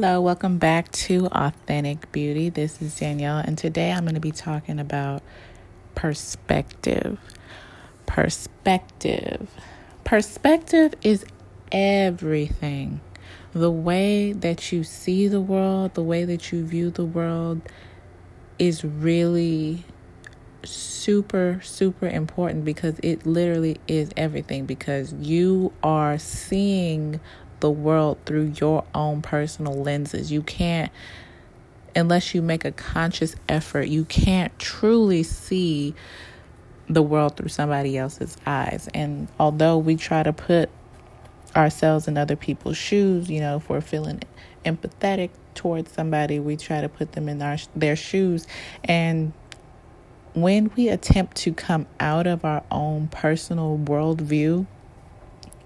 Hello, welcome back to Authentic Beauty. This is Danielle, and today I'm going to be talking about perspective. Perspective. Perspective is everything. The way that you see the world, the way that you view the world is really super, super important because it literally is everything because you are seeing the world through your own personal lenses. You can't, unless you make a conscious effort, you can't truly see the world through somebody else's eyes. And although we try to put ourselves in other people's shoes, you know, if we're feeling empathetic towards somebody, we try to put them in our their shoes and when we attempt to come out of our own personal worldview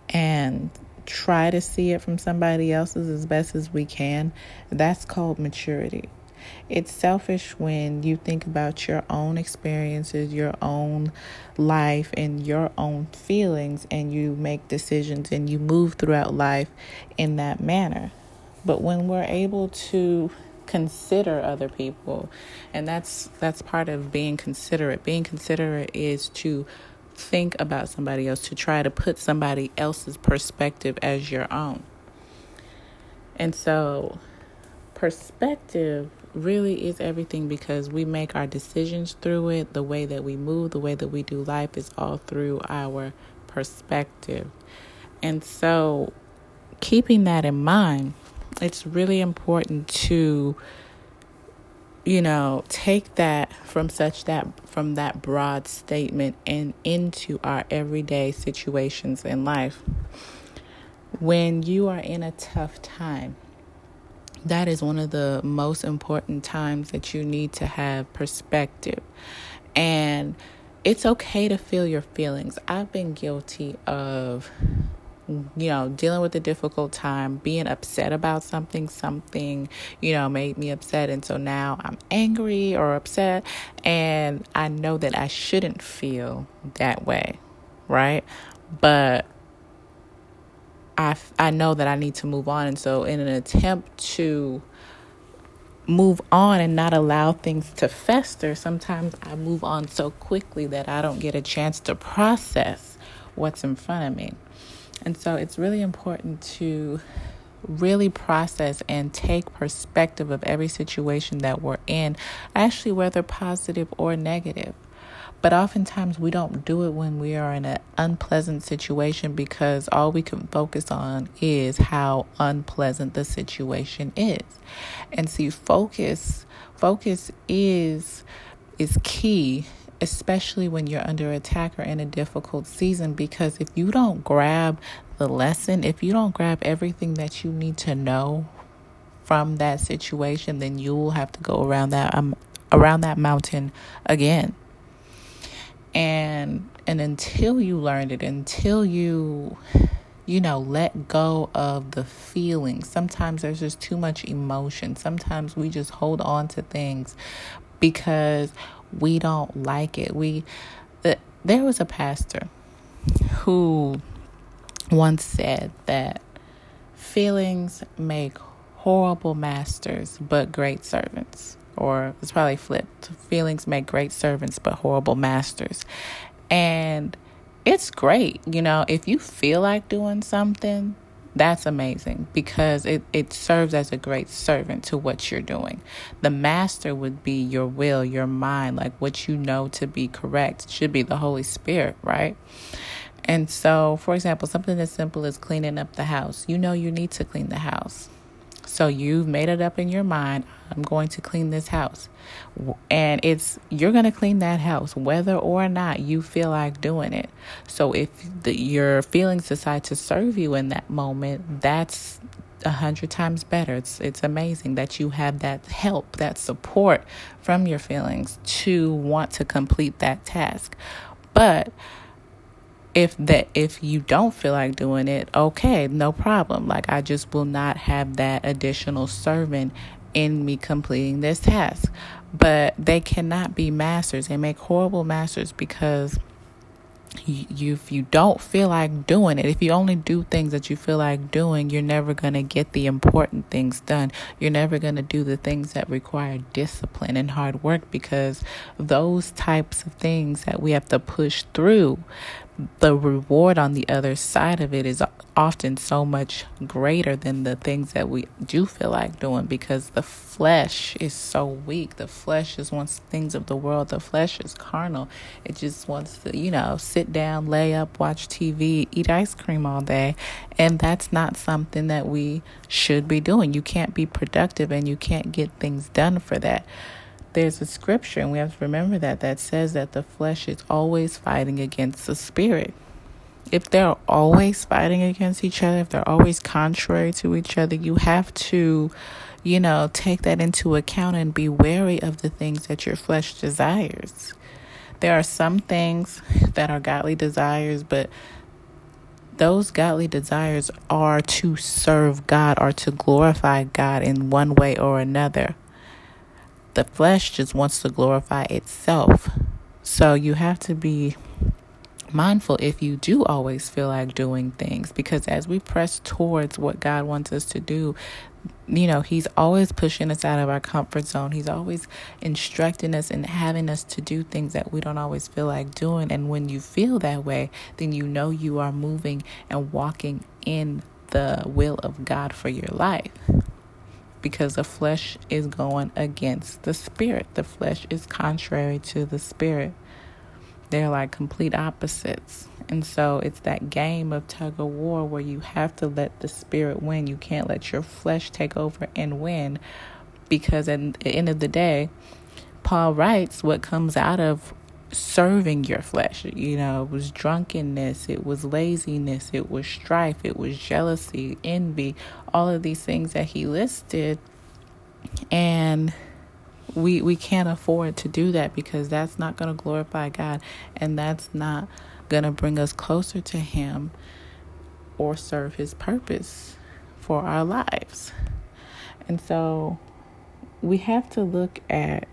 and try to see it from somebody else's as best as we can, that's called maturity. It's selfish when you think about your own experiences, your own life, and your own feelings, and you make decisions and you move throughout life in that manner. But when we're able to consider other people, and that's that's part of being considerate. Being considerate is to think about somebody else, to try to put somebody else's perspective as your own. And so, perspective really is everything because we make our decisions through it. The way that we move, the way that we do life is all through our perspective. And so, keeping that in mind, it's really important to you know, take that from such that from that broad statement and into our everyday situations in life. When you are in a tough time, that is one of the most important times that you need to have perspective. And it's okay to feel your feelings. I've been guilty of you know, dealing with a difficult time, being upset about something, something, you know, made me upset. And so now I'm angry or upset. And I know that I shouldn't feel that way, right? But I, I know that I need to move on. And so, in an attempt to move on and not allow things to fester, sometimes I move on so quickly that I don't get a chance to process what's in front of me. And so it's really important to really process and take perspective of every situation that we're in, actually, whether positive or negative. But oftentimes we don't do it when we are in an unpleasant situation because all we can focus on is how unpleasant the situation is. And see, focus, focus is is key especially when you're under attack or in a difficult season. Because if you don't grab the lesson, if you don't grab everything that you need to know from that situation, then you will have to go around that um, around that mountain again. And and until you learn it, until you you know, let go of the feelings. Sometimes there's just too much emotion. Sometimes we just hold on to things because we don't like it. We the, there was a pastor who once said that feelings make horrible masters but great servants. Or it's probably flipped. Feelings make great servants but horrible masters. And it's great, you know, if you feel like doing something, that's amazing because it, it serves as a great servant to what you're doing. The master would be your will, your mind, like what you know to be correct. Should be the Holy Spirit, right? And so, for example, something as simple as cleaning up the house. You know you need to clean the house. So you've made it up in your mind, I'm going to clean this house. And it's you're going to clean that house whether or not you feel like doing it. So if the, your feelings decide to serve you in that moment, that's a hundred times better. It's it's amazing that you have that help, that support from your feelings to want to complete that task. But if that if you don't feel like doing it okay no problem. Like i just will not have that additional servant in me completing this task. But they cannot be masters. They make horrible masters because you, if you don't feel like doing it, if you only do things that you feel like doing, you're never going to get the important things done. You're never going to do the things that require discipline and hard work because those types of things that we have to push through the reward on the other side of it is often so much greater than the things that we do feel like doing because the flesh is so weak. The flesh just wants things of the world. The flesh is carnal. It just wants to, you know, sit down, lay up, watch TV, eat ice cream all day. And that's not something that we should be doing. You can't be productive and you can't get things done for that there's a scripture, and we have to remember that, that says that the flesh is always fighting against the spirit. If they're always fighting against each other, if they're always contrary to each other, you have to, you know, take that into account and be wary of the things that your flesh desires. There are some things that are godly desires, but those godly desires are to serve God or to glorify God in one way or another the flesh just wants to glorify itself. So you have to be mindful if you do always feel like doing things because as we press towards what God wants us to do, you know, He's always pushing us out of our comfort zone. He's always instructing us and having us to do things that we don't always feel like doing. And when you feel that way, then you know you are moving and walking in the will of God for your life because the flesh is going against the spirit. The flesh is contrary to the spirit. They're like complete opposites. And so it's that game of tug of war where you have to let the spirit win. You can't let your flesh take over and win because at the end of the day, Paul writes what comes out of serving your flesh. You know, it was drunkenness, it was laziness, it was strife, it was jealousy, envy, all of these things that he listed. And we we can't afford to do that because that's not going to glorify God and that's not going to bring us closer to him or serve his purpose for our lives. And so we have to look at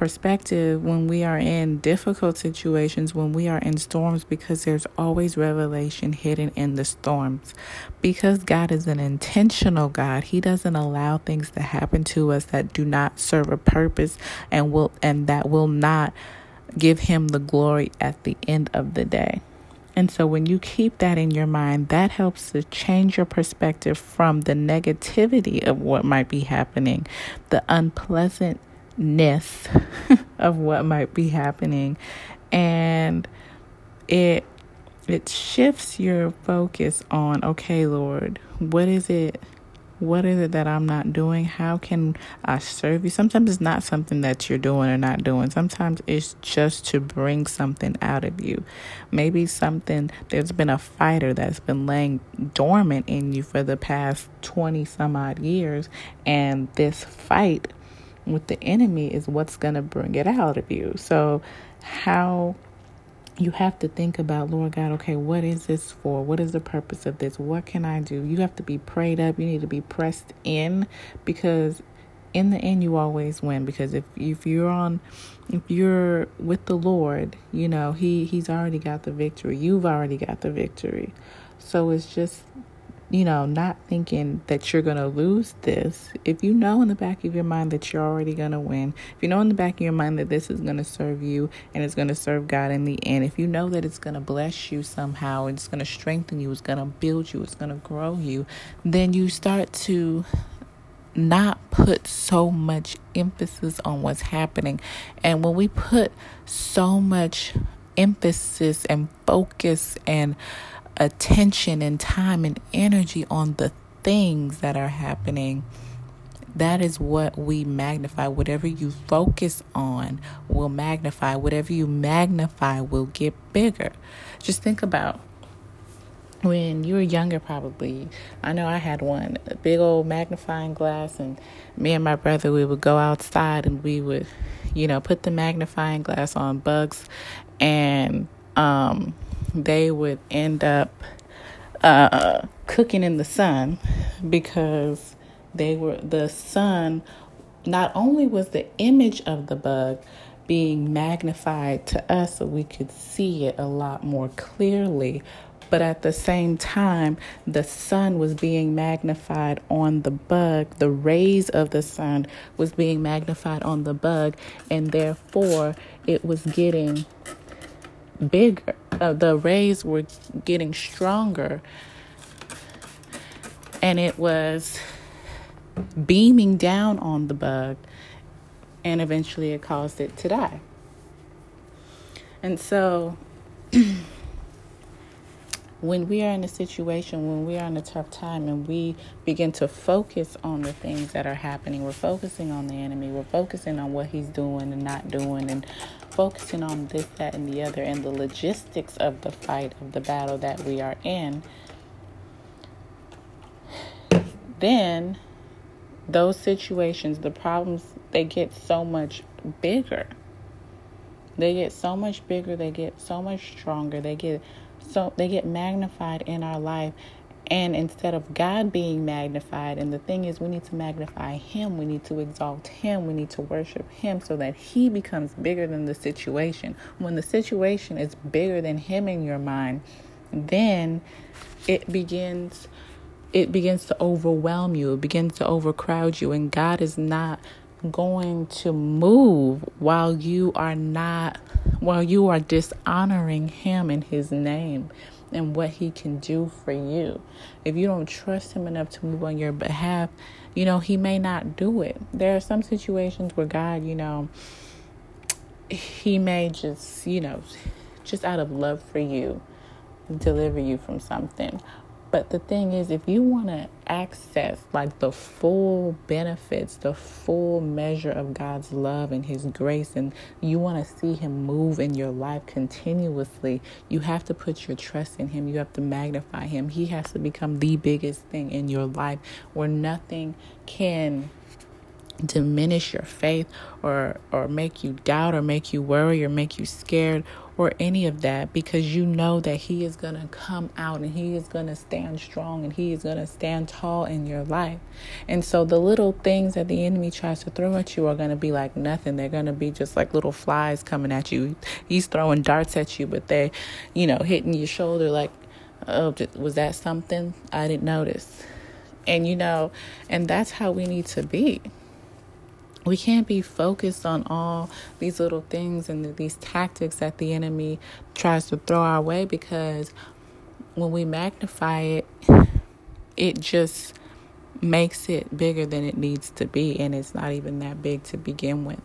perspective when we are in difficult situations, when we are in storms, because there's always revelation hidden in the storms. Because God is an intentional God, He doesn't allow things to happen to us that do not serve a purpose and will and that will not give Him the glory at the end of the day. And so, when you keep that in your mind, that helps to change your perspective from the negativity of what might be happening, the unpleasant ness of what might be happening. And it it shifts your focus on okay lord what is it? What is it that i'm not doing? How can i serve you? Sometimes it's not something that you're doing or not doing. Sometimes it's just to bring something out of you. Maybe something there's been a fighter that's been laying dormant in you for the past 20 some odd years and this fight with the enemy is what's going to bring it out of you. So, how you have to think about, Lord God, okay, what is this for? What is the purpose of this? What can I do? You have to be prayed up. You need to be pressed in because in the end you always win because if if you're on if you're with the Lord, you know, he he's already got the victory. You've already got the victory. So it's just you know, not thinking that you're going to lose this, if you know in the back of your mind that you're already going to win, if you know in the back of your mind that this is going to serve you and it's going to serve God in the end, if you know that it's going to bless you somehow, it's going to strengthen you, it's going to build you, it's going to grow you, then you start to not put so much emphasis on what's happening. And when we put so much emphasis and focus and attention and time and energy on the things that are happening, that is what we magnify. Whatever you focus on will magnify. Whatever you magnify will get bigger. Just think about when you were younger, probably. I know I had one, a big old magnifying glass, and me and my brother, we would go outside and we would, you know, put the magnifying glass on bugs and, um, they would end up uh, cooking in the sun because they were the sun not only was the image of the bug being magnified to us so we could see it a lot more clearly. But at the same time, the sun was being magnified on the bug. The rays of the sun was being magnified on the bug, and therefore it was getting bigger. Uh, the rays were getting stronger, and it was beaming down on the bug, and eventually it caused it to die. And so, when we are in a situation, when we are in a tough time, and we begin to focus on the things that are happening, we're focusing on the enemy, we're focusing on what he's doing and not doing, and focusing on this, that, and the other, and the logistics of the fight, of the battle that we are in, then those situations, the problems, they get so much bigger. They get so much bigger, they get so much stronger, they get so they get magnified in our life. And instead of God being magnified, and the thing is, we need to magnify Him, we need to exalt Him, we need to worship Him so that He becomes bigger than the situation. When the situation is bigger than Him in your mind, then it begins it begins to overwhelm you, it begins to overcrowd you, and God is not going to move while you are not, while you are dishonoring Him in His name and what He can do for you. If you don't trust Him enough to move on your behalf, you know, He may not do it. There are some situations where God, you know, He may just, you know, just out of love for you, deliver you from something. But the thing is, if you want to access like the full benefits, the full measure of God's love and His grace, and you want to see Him move in your life continuously, you have to put your trust in Him. You have to magnify Him. He has to become the biggest thing in your life where nothing can diminish your faith or or make you doubt or make you worry or make you scared or any of that because you know that He is going to come out and He is going to stand strong and He is going to stand tall in your life. And so the little things that the enemy tries to throw at you are going to be like nothing. They're going to be just like little flies coming at you. He's throwing darts at you, but they, you know, hitting your shoulder like, oh, was that something? I didn't notice. And, you know, and that's how we need to be we can't be focused on all these little things and these tactics that the enemy tries to throw our way because when we magnify it, it just makes it bigger than it needs to be, and it's not even that big to begin with.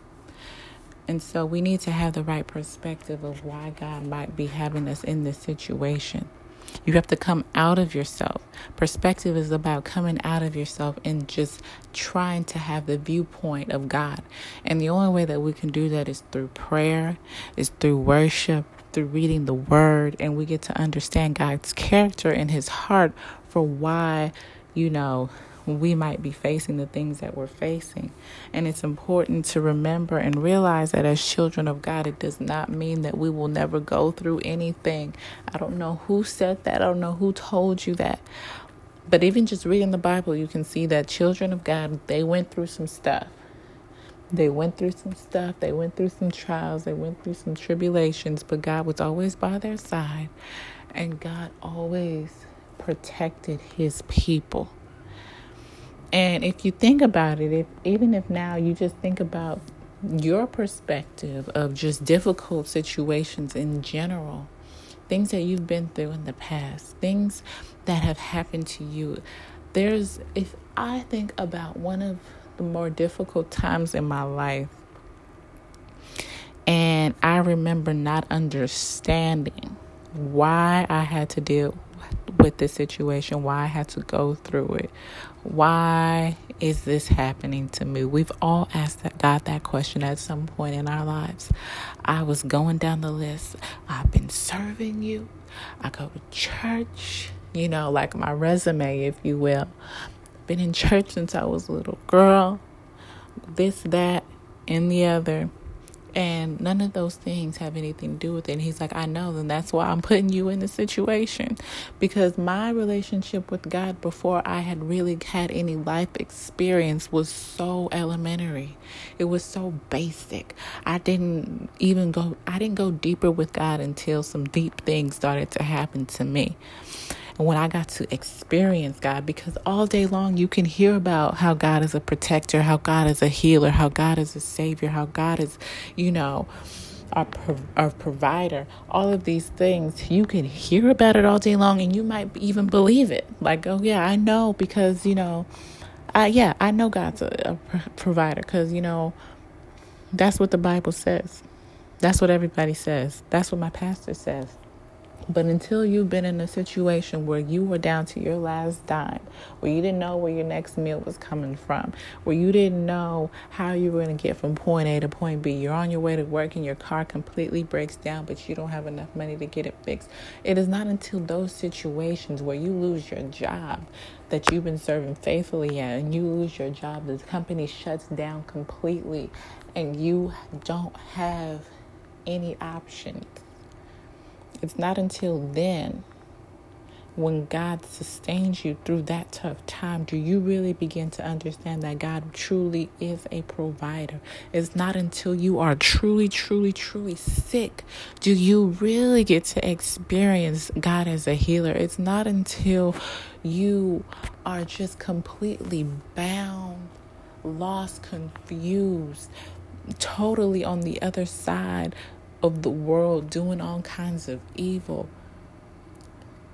And so we need to have the right perspective of why God might be having us in this situation. You have to come out of yourself. Perspective is about coming out of yourself and just trying to have the viewpoint of God. And the only way that we can do that is through prayer, is through worship, through reading the word, and we get to understand God's character and his heart for why, you know, we might be facing the things that we're facing. And it's important to remember and realize that as children of God, it does not mean that we will never go through anything. I don't know who said that, I don't know who told you that. But even just reading the Bible, you can see that children of God, they went through some stuff. They went through some stuff. They went through some trials. They went through some tribulations, but God was always by their side. And God always protected his people. And if you think about it, if even if now you just think about your perspective of just difficult situations in general, things that you've been through in the past, things that have happened to you. There's, if I think about one of the more difficult times in my life, and I remember not understanding why I had to deal with this situation, why I had to go through it. Why is this happening to me? We've all asked that, God that question at some point in our lives. I was going down the list. I've been serving you. I go to church, you know, like my resume, if you will. Been in church since I was a little girl. This, that, and the other. And none of those things have anything to do with it. And he's like, I know, and that's why I'm putting you in the situation. Because my relationship with God before I had really had any life experience was so elementary. It was so basic. I didn't even go I didn't go deeper with God until some deep things started to happen to me and when I got to experience God, because all day long you can hear about how God is a protector, how God is a healer, how God is a savior, how God is, you know, our, our provider, all of these things, you can hear about it all day long and you might even believe it. Like, oh, yeah, I know because, you know, I, yeah, I know God's a, a provider because, you know, that's what the Bible says. That's what everybody says. That's what my pastor says. But until you've been in a situation where you were down to your last dime, where you didn't know where your next meal was coming from, where you didn't know how you were going to get from point A to point B, you're on your way to work and your car completely breaks down, but you don't have enough money to get it fixed. It is not until those situations where you lose your job that you've been serving faithfully at and you lose your job, the company shuts down completely, and you don't have any options it's not until then, when God sustains you through that tough time, do you really begin to understand that God truly is a provider? It's not until you are truly, truly, truly sick do you really get to experience God as a healer. It's not until you are just completely bound, lost, confused, totally on the other side of the world doing all kinds of evil.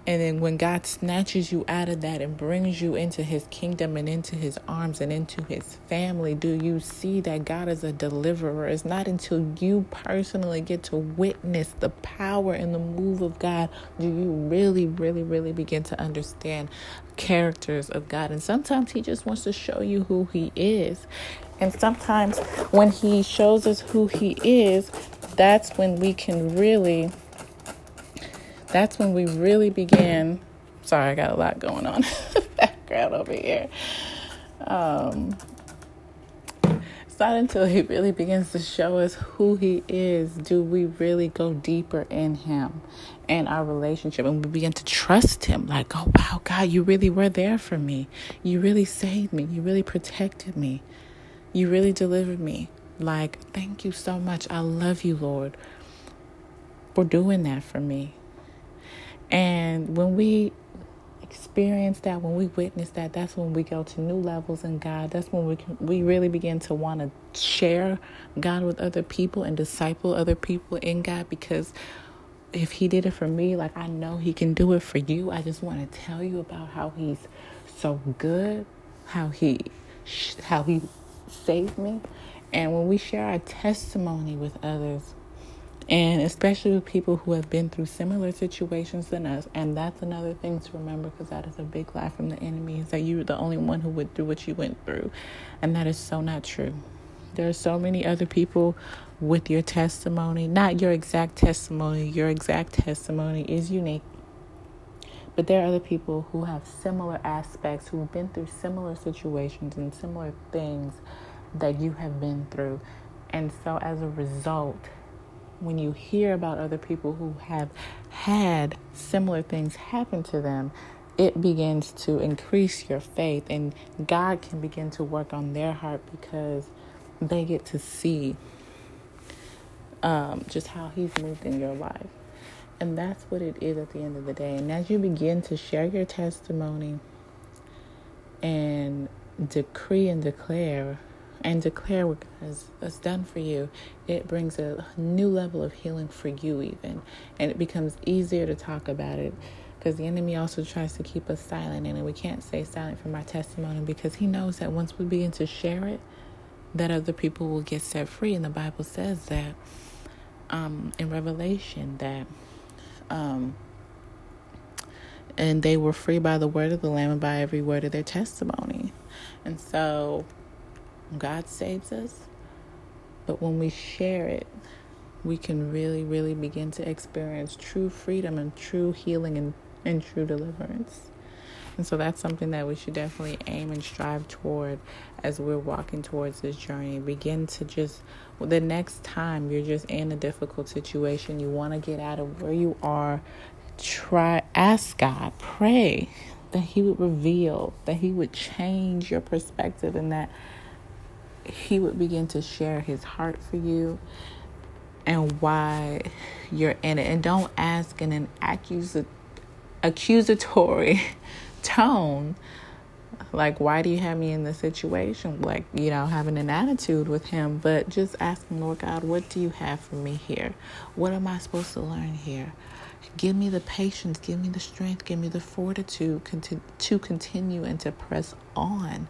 And then when God snatches you out of that and brings you into his kingdom and into his arms and into his family, do you see that God is a deliverer? It's not until you personally get to witness the power and the move of God do you really, really, really begin to understand characters of God. And sometimes he just wants to show you who he is. And sometimes when he shows us who he is, that's when we can really that's when we really begin. Sorry i got a lot going on background over here. Um, it's not until he really begins to show us who he is do we really go deeper in him and our relationship and we begin to trust him. Like oh wow god you really were there for me. You really saved me. You really protected me. You really delivered me like, thank you so much. I love you, Lord, for doing that for me. And when we experience that, when we witness that, that's when we go to new levels in God. That's when we can, we really begin to want to share God with other people and disciple other people in God because if he did it for me, like I know he can do it for you. I just want to tell you about how he's so good, how he how he saved me, and when we share our testimony with others, and especially with people who have been through similar situations than us, and that's another thing to remember because that is a big lie from the enemy is that you're the only one who went through what you went through, and that is so not true. There are so many other people with your testimony, not your exact testimony, your exact testimony is unique. But there are other people who have similar aspects, who've been through similar situations and similar things that you have been through. And so, as a result, when you hear about other people who have had similar things happen to them, it begins to increase your faith, and God can begin to work on their heart because they get to see um, just how He's moved in your life. And that's what it is at the end of the day. And as you begin to share your testimony and decree and declare and declare what God has, done for you, it brings a new level of healing for you, even. And it becomes easier to talk about it because the enemy also tries to keep us silent. And we can't stay silent from our testimony because he knows that once we begin to share it, that other people will get set free. And the Bible says that um, in Revelation that. Um, and they were free by the word of the Lamb and by every word of their testimony. And so God saves us, but when we share it, we can really, really begin to experience true freedom and true healing and, and true deliverance. And so that's something that we should definitely aim and strive toward as we're walking towards this journey. Begin to just, the next time you're just in a difficult situation, you want to get out of where you are, try, ask God, pray that He would reveal, that He would change your perspective, and that He would begin to share His heart for you and why you're in it. And don't ask in an accusatory tone like why do you have me in this situation? Like you know having an attitude with him but just asking lord god what do you have for me here? What am i supposed to learn here? Give me the patience give me the strength give me the fortitude to continue and to press on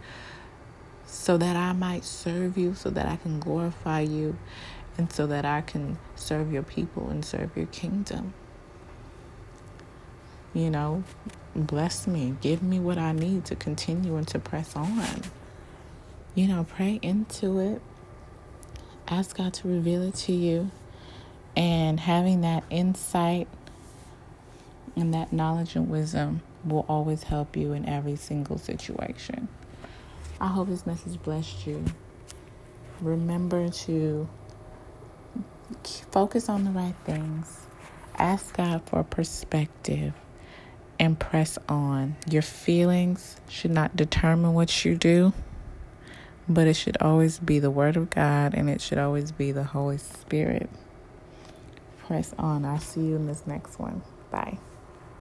so that i might serve you so that i can glorify you and so that i can serve your people and serve your kingdom you know bless me, give me what I need to continue and to press on. You know, pray into it. Ask God to reveal it to you. And having that insight and that knowledge and wisdom will always help you in every single situation. I hope this message blessed you. Remember to focus on the right things. Ask God for perspective and press on. Your feelings should not determine what you do, but it should always be the Word of God and it should always be the Holy Spirit. Press on. I'll see you in this next one. Bye.